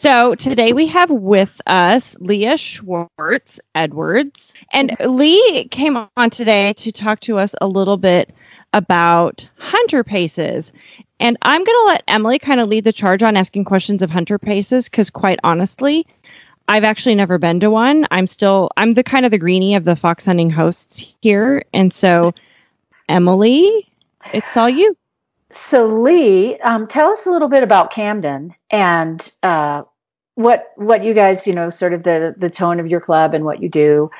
So today we have with us Lea Schwartz Edwards. And Lea came on today to talk to us a little bit about hunter paces. And I'm going to let Emily kind of lead the charge on asking questions of hunter paces because, quite honestly, I've actually never been to one. I'm still, I'm the kind of the greenie of the fox hunting hosts here. And so, Emily, it's all you. So, Lea, um, tell us a little bit about Camden and uh, what what you guys, you know, sort of the the tone of your club and what you do,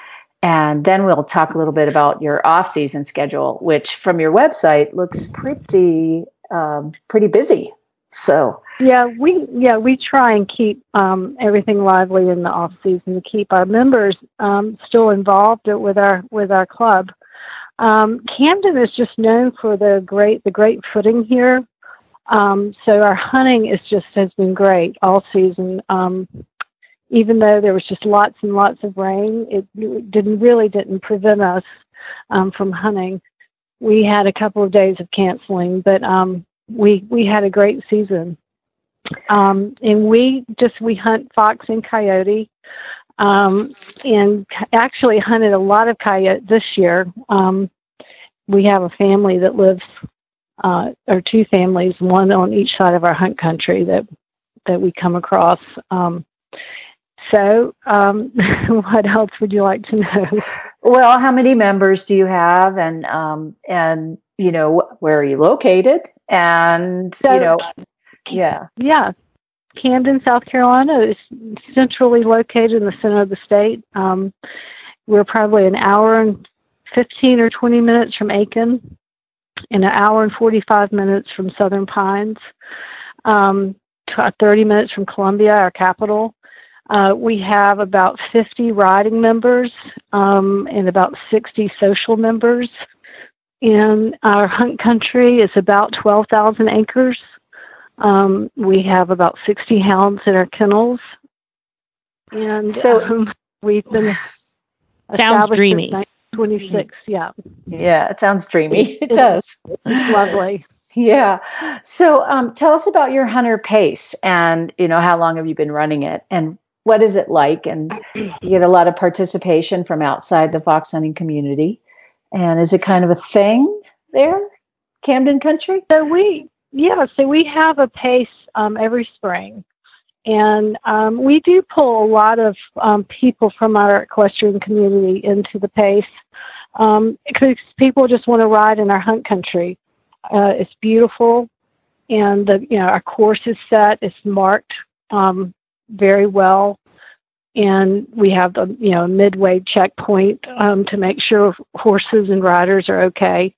and then we'll talk a little bit about your off season schedule, which from your website looks pretty um, pretty busy. So yeah, we yeah we try and keep um, everything lively in the off season to keep our members um, still involved with our with our club. Um, Camden is just known for the great the great footing here. Um, so our hunting is just has been great all season. Um, even though there was just lots and lots of rain, it didn't really didn't prevent us um, from hunting. We had a couple of days of canceling, but um, we we had a great season. Um, and we just we hunt fox and coyote um, and actually hunted a lot of coyote this year. Um, we have a family that lives, uh, or two families, one on each side of our hunt country that that we come across. Um, so, um, (laughs) what else would you like to know? Well, how many members do you have, and um, and you know where are you located, and so, you know, yeah, yeah. Camden, South Carolina is centrally located in the center of the state. Um, we're probably an hour and 15 or 20 minutes from Aiken and an hour and 45 minutes from Southern Pines, um, 30 minutes from Columbia, our capital. Uh, we have about 50 riding members um, and about 60 social members. In our hunt country is about 12,000 acres. Um, we have about 60 hounds in our kennels. And so um, we've been (laughs) sounds dreamy. 26, yeah. Yeah, it sounds dreamy. It, it does. It's lovely. (laughs) Yeah. So um, tell us about your hunter pace and, you know, how long have you been running it and what is it like? And you get a lot of participation from outside the fox hunting community. And is it kind of a thing there, Camden country? So we, yeah, so we have a pace um, every spring. And um, we do pull a lot of um, people from our equestrian community into the pace because um, people just want to ride in our hunt country. Uh, it's beautiful, and the you know our course is set. It's marked um, very well, and we have the you know midway checkpoint um, to make sure horses and riders are okay.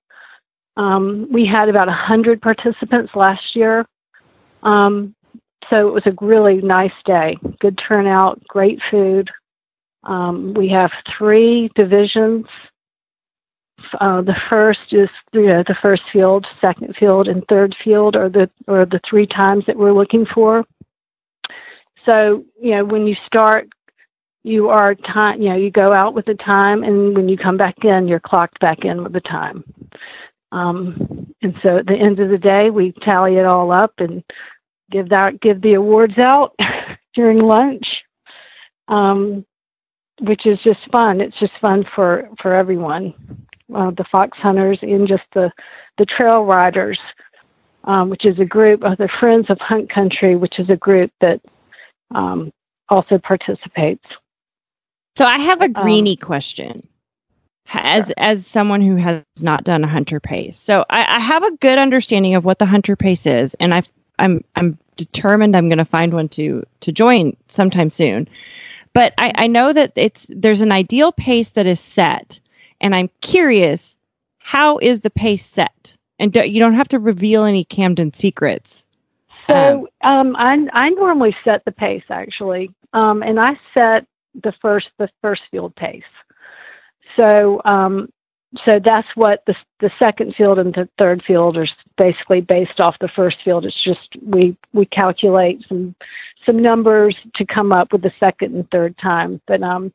Um, we had about a hundred participants last year, um, so it was a really nice day. Good turnout, great food. Um, we have three divisions uh, the first is you know, the first field, second field, and third field are the are the three times that we're looking for. So you know when you start, you are time. You know you go out with the time, and when you come back in, you're clocked back in with the time. Um, and so at the end of the day, we tally it all up and give that give the awards out (laughs) during lunch. Um, which is just fun. It's just fun for for everyone uh, the fox hunters and just the, the trail riders, um, which is a group of the Friends of Hunt Country, which is a group that um, also participates. So I have a um, greenie um, question. As sure. as someone who has not done a hunter pace, so I, I have a good understanding of what the hunter pace is, and I I'm I'm determined I'm going to find one to to join sometime soon. But I, I know that it's there's an ideal pace that is set, and I'm curious, how is the pace set? And do, you don't have to reveal any Camden secrets. So um, I, I normally set the pace actually, um, and I set the first the first field pace. So um, so that's what the the second field and the third field are basically based off the first field. It's just we we calculate some some numbers to come up with the second and third time. But um,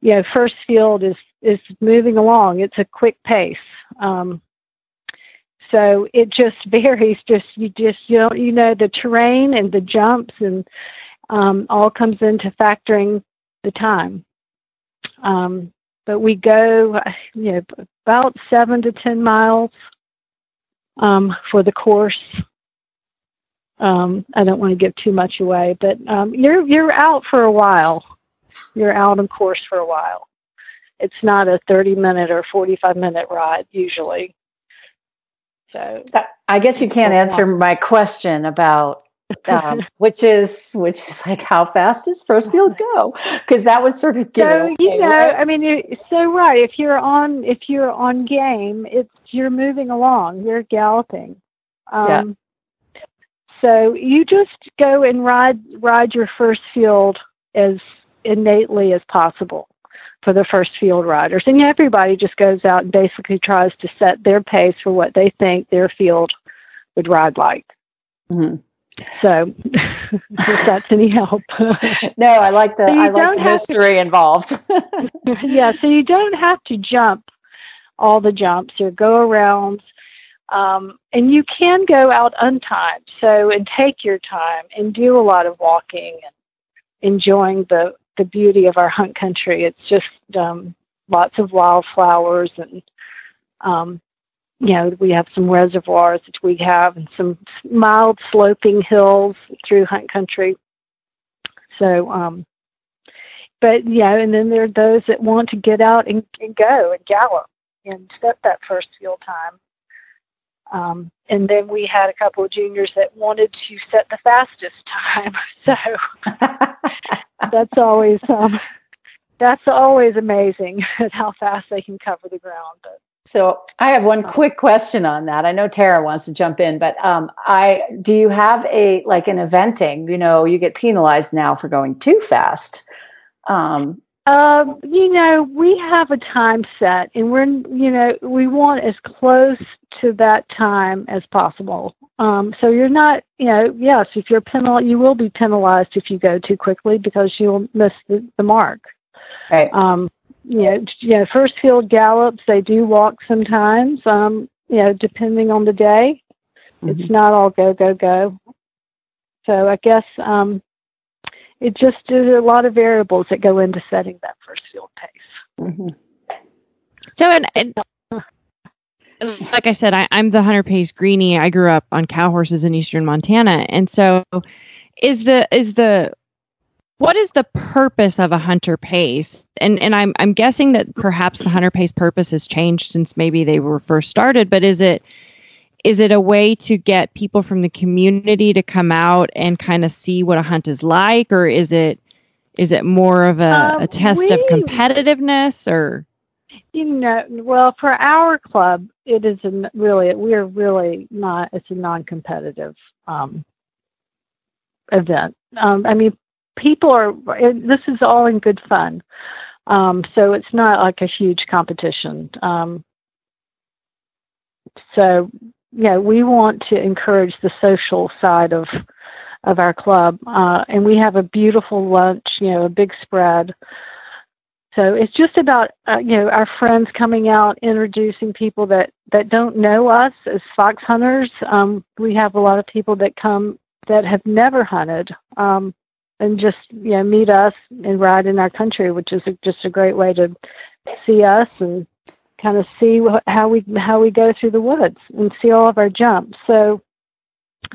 you know, first field is is moving along. It's a quick pace. Um, so it just (laughs) varies. Just you just you know you know the terrain and the jumps and um, all comes into factoring the time. Um, but we go you know about seven to ten miles um, for the course. Um, I don't want to give too much away, but um, you're you're out for a while. You're out on course for a while it's not a 30 minute or 45 minute ride usually. So I guess you can't answer my question about um, which is which is like how fast does first field go? Because that would sort of give. So you know, right? I mean, you're so right. If you're on if you're on game, it's you're moving along. You're galloping. Um, yeah. So you just go and ride ride your first field as innately as possible for the first field riders. And everybody just goes out and basically tries to set their pace for what they think their field would ride like. Mm-hmm. So, (laughs) if that's any help. (laughs) no, I like the so I like the history to, involved. (laughs) yeah, so you don't have to jump all the jumps or go around. Um, and you can go out untimed, so and take your time and do a lot of walking and enjoying the the beauty of our hunt country. It's just um, lots of wildflowers and um, you know we have some reservoirs that we have and some mild sloping hills through hunt country. So, um, but yeah, and then there are those that want to get out and, and go and gallop and set that first field time. Um, and then we had a couple of juniors that wanted to set the fastest time. (laughs) So (laughs) that's always um, that's always amazing at (laughs) how fast they can cover the ground. But, so I have one quick question on that. I know Tara wants to jump in, but um, I do you have a like an eventing? You know, you get penalized now for going too fast. Um, um, you know, we have a time set, and we're you know we want as close to that time as possible. Um, so you're not, you know, yes, if you're penal, you will be penalized if you go too quickly because you'll miss the, the mark. Right. Um, you know, you know, first field gallops, they do walk sometimes. Um, you know, depending on the day. It's Mm-hmm. not all go go go. So I guess um, it just is a lot of variables that go into setting that first field pace. Mhm. So, and, and (laughs) like I said, I, I'm the Hunter Pace Greenie. I grew up on cow horses in eastern Montana, and so is the is the what is the purpose of a hunter pace? And and I'm I'm guessing that perhaps the hunter pace purpose has changed since maybe they were first started. But is it is it a way to get people from the community to come out and kind of see what a hunt is like, or is it is it more of a, Uh, a test of competitiveness or You know, well, for our club, it is a, really we're really not. It's a non-competitive um, event. Um, I mean, people are. This is all in good fun, um, so it's not like a huge competition. Um, so, yeah, we want to encourage the social side of of our club, uh, and we have a beautiful lunch. You know, a big spread. So it's just about uh, you know our friends coming out, introducing people that that don't know us as fox hunters. Um, we have a lot of people that come that have never hunted, um, and just you know meet us and ride in our country, which is a, just a great way to see us and kind of see wh- how we how we go through the woods and see all of our jumps. So.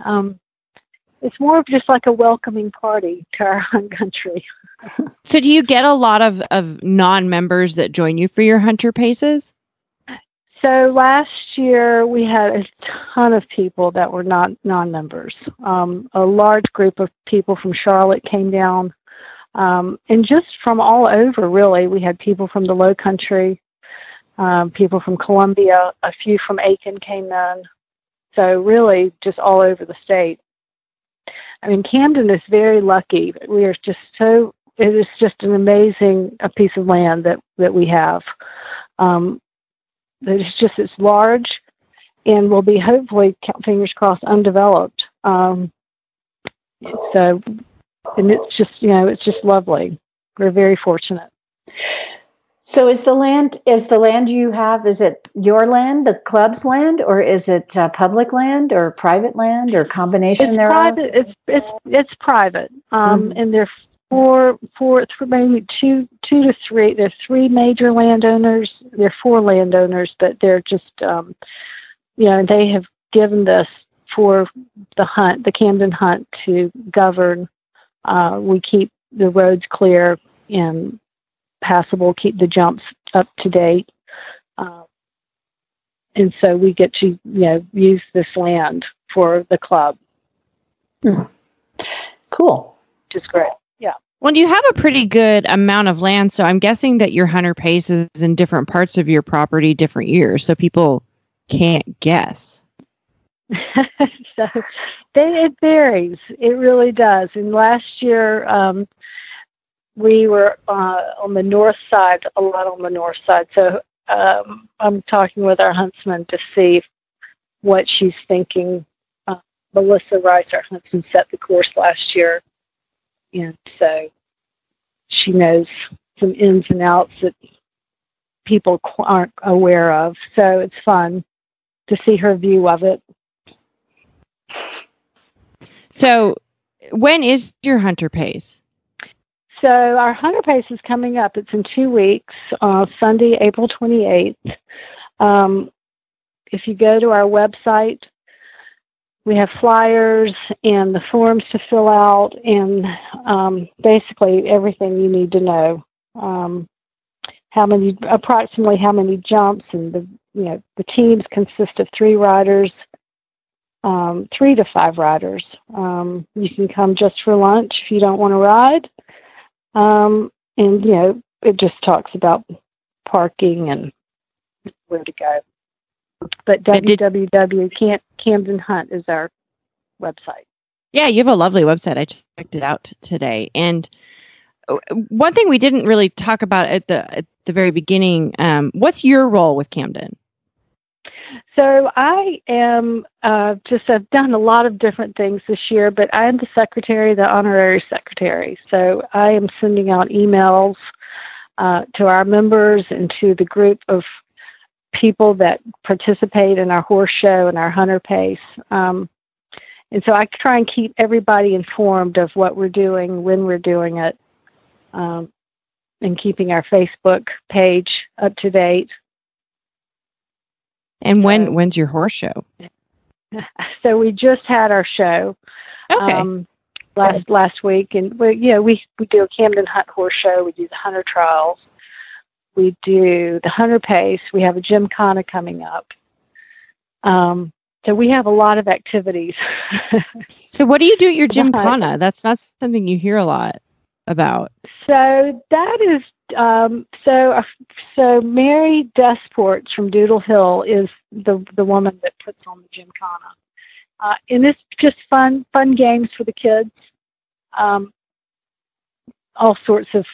Um, it's more of just like a welcoming party to our (laughs) hunt country. So do you get a lot of, of non-members that join you for your hunter paces? So last year we had a ton of people that were not non-members. Um, a large group of people from Charlotte came down, um, and just from all over. Really, we had people from the Low Country, um, people from Columbia, a few from Aiken came in. So really, just all over the state. I mean, Camden is very lucky. We are just so. It is just an amazing a piece of land that that we have. Um, it's just it's large and will be hopefully fingers crossed undeveloped um, so and it's just you know it's just lovely we're very fortunate So is the land is the land you have is it your land, the club's land, or is it uh, public land or private land or combination it's thereof? private it's it's it's private um, Mhm. and there are four four th- maybe two two to three There are three major landowners there are four landowners but they're just um, you know they have given this for the hunt the camden hunt to govern. Uh, we keep the roads clear and passable keep the jumps up to date. Uh, and so we get to you know use this land for the club. Cool. which is great Well, you have a pretty good amount of land, so I'm guessing that your hunter pace is in different parts of your property different years, so people can't guess. (laughs) so they, it varies. It really does. And last year, um, we were uh, on the north side, a lot on the north side. So um, I'm talking with our huntsman to see what she's thinking. Uh, Melissa Rice, our huntsman, set the course last year. And so she knows some ins and outs that people qu- aren't aware of. So it's fun to see her view of it. So, when is your hunter pace? So our hunter pace is coming up. It's in two weeks, uh, Sunday, April 28th. Um, if you go to our website, we have flyers and the forms to fill out, and um, basically everything you need to know. Um, how many, approximately how many jumps, and the you know the teams consist of three riders, um, three to five riders. Um, you can come just for lunch if you don't want to ride. Um, and you know, it just talks about parking and where to go. But www Camden Hunt is our website. Yeah, you have a lovely website. I checked it out today. And uh, one thing we didn't really talk about at the at the very beginning, um, what's your role with Camden? So I am uh, just I've done a lot of different things this year, but I am the secretary, the honorary secretary. So I am sending out emails uh, to our members and to the group of people that participate in our horse show and our hunter pace. Um, and so I try and keep everybody informed of what we're doing, when we're doing it, um, and keeping our Facebook page up to date. And when when's your horse show? (laughs) So we just had our show Okay. um, last last week, and we you know we we do a Camden Hunt Horse Show. We do the hunter trials. We do the hunter pace. We have a gymkhana coming up. Um, so we have a lot of activities. (laughs) so what do you do at your gymkhana? That's not something you hear a lot about. So that is um, so. Uh, so Mary Desports from Doodle Hill is the the woman that puts on the gymkhana, uh, and it's just fun fun games for the kids. Um, all sorts of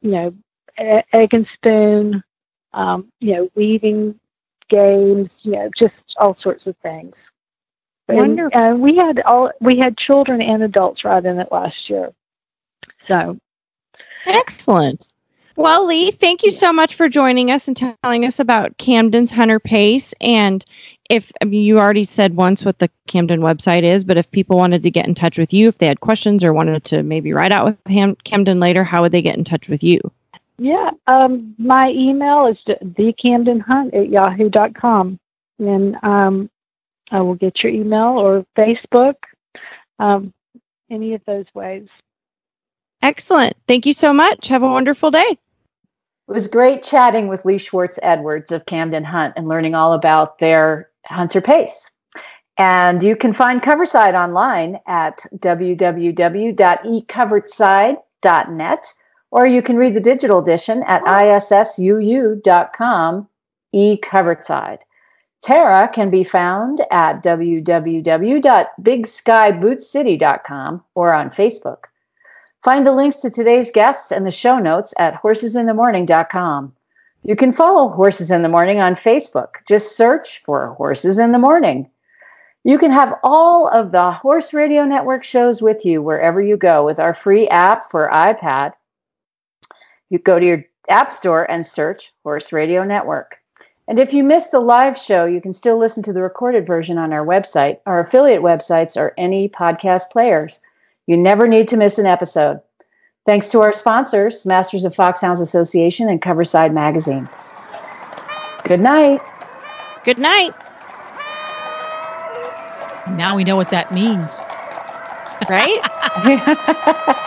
you know egg and spoon, um, you know weaving games, you know just all sorts of things. And, Wonderful. uh, we had all we had children and adults ride in it last year. So Excellent. Well, Lea, thank you so much for joining us and telling us about Camden's Hunter Pace. And if I mean, you already said once what the Camden website is, but if people wanted to get in touch with you, if they had questions or wanted to maybe ride out with Ham- Camden later, how would they get in touch with you? Yeah, um, my email is thecamdenhunt at yahoo.com. And um, I will get your email or Facebook, um, any of those ways. Excellent. Thank you so much. Have a wonderful day. It was great chatting with Lea Schwartz Edwards of Camden Hunt and learning all about their hunter pace. And you can find Coverside online at www.ecoverside.net, or you can read the digital edition at oh. issuu.com ecoverside. Tara can be found at www.bigskybootcity.com or on Facebook. Find the links to today's guests and the show notes at horsesinthemorning.com. You can follow Horses in the Morning on Facebook. Just search for Horses in the Morning. You can have all of the Horse Radio Network shows with you wherever you go with our free app for iPad. You go to your app store and search Horse Radio Network. And if you missed the live show, you can still listen to the recorded version on our website, our affiliate websites, or any podcast players. You never need to miss an episode. Thanks to our sponsors, Masters of Foxhounds Association and Coverside Magazine. Good night. Good night. Now we know what that means. Right? (laughs)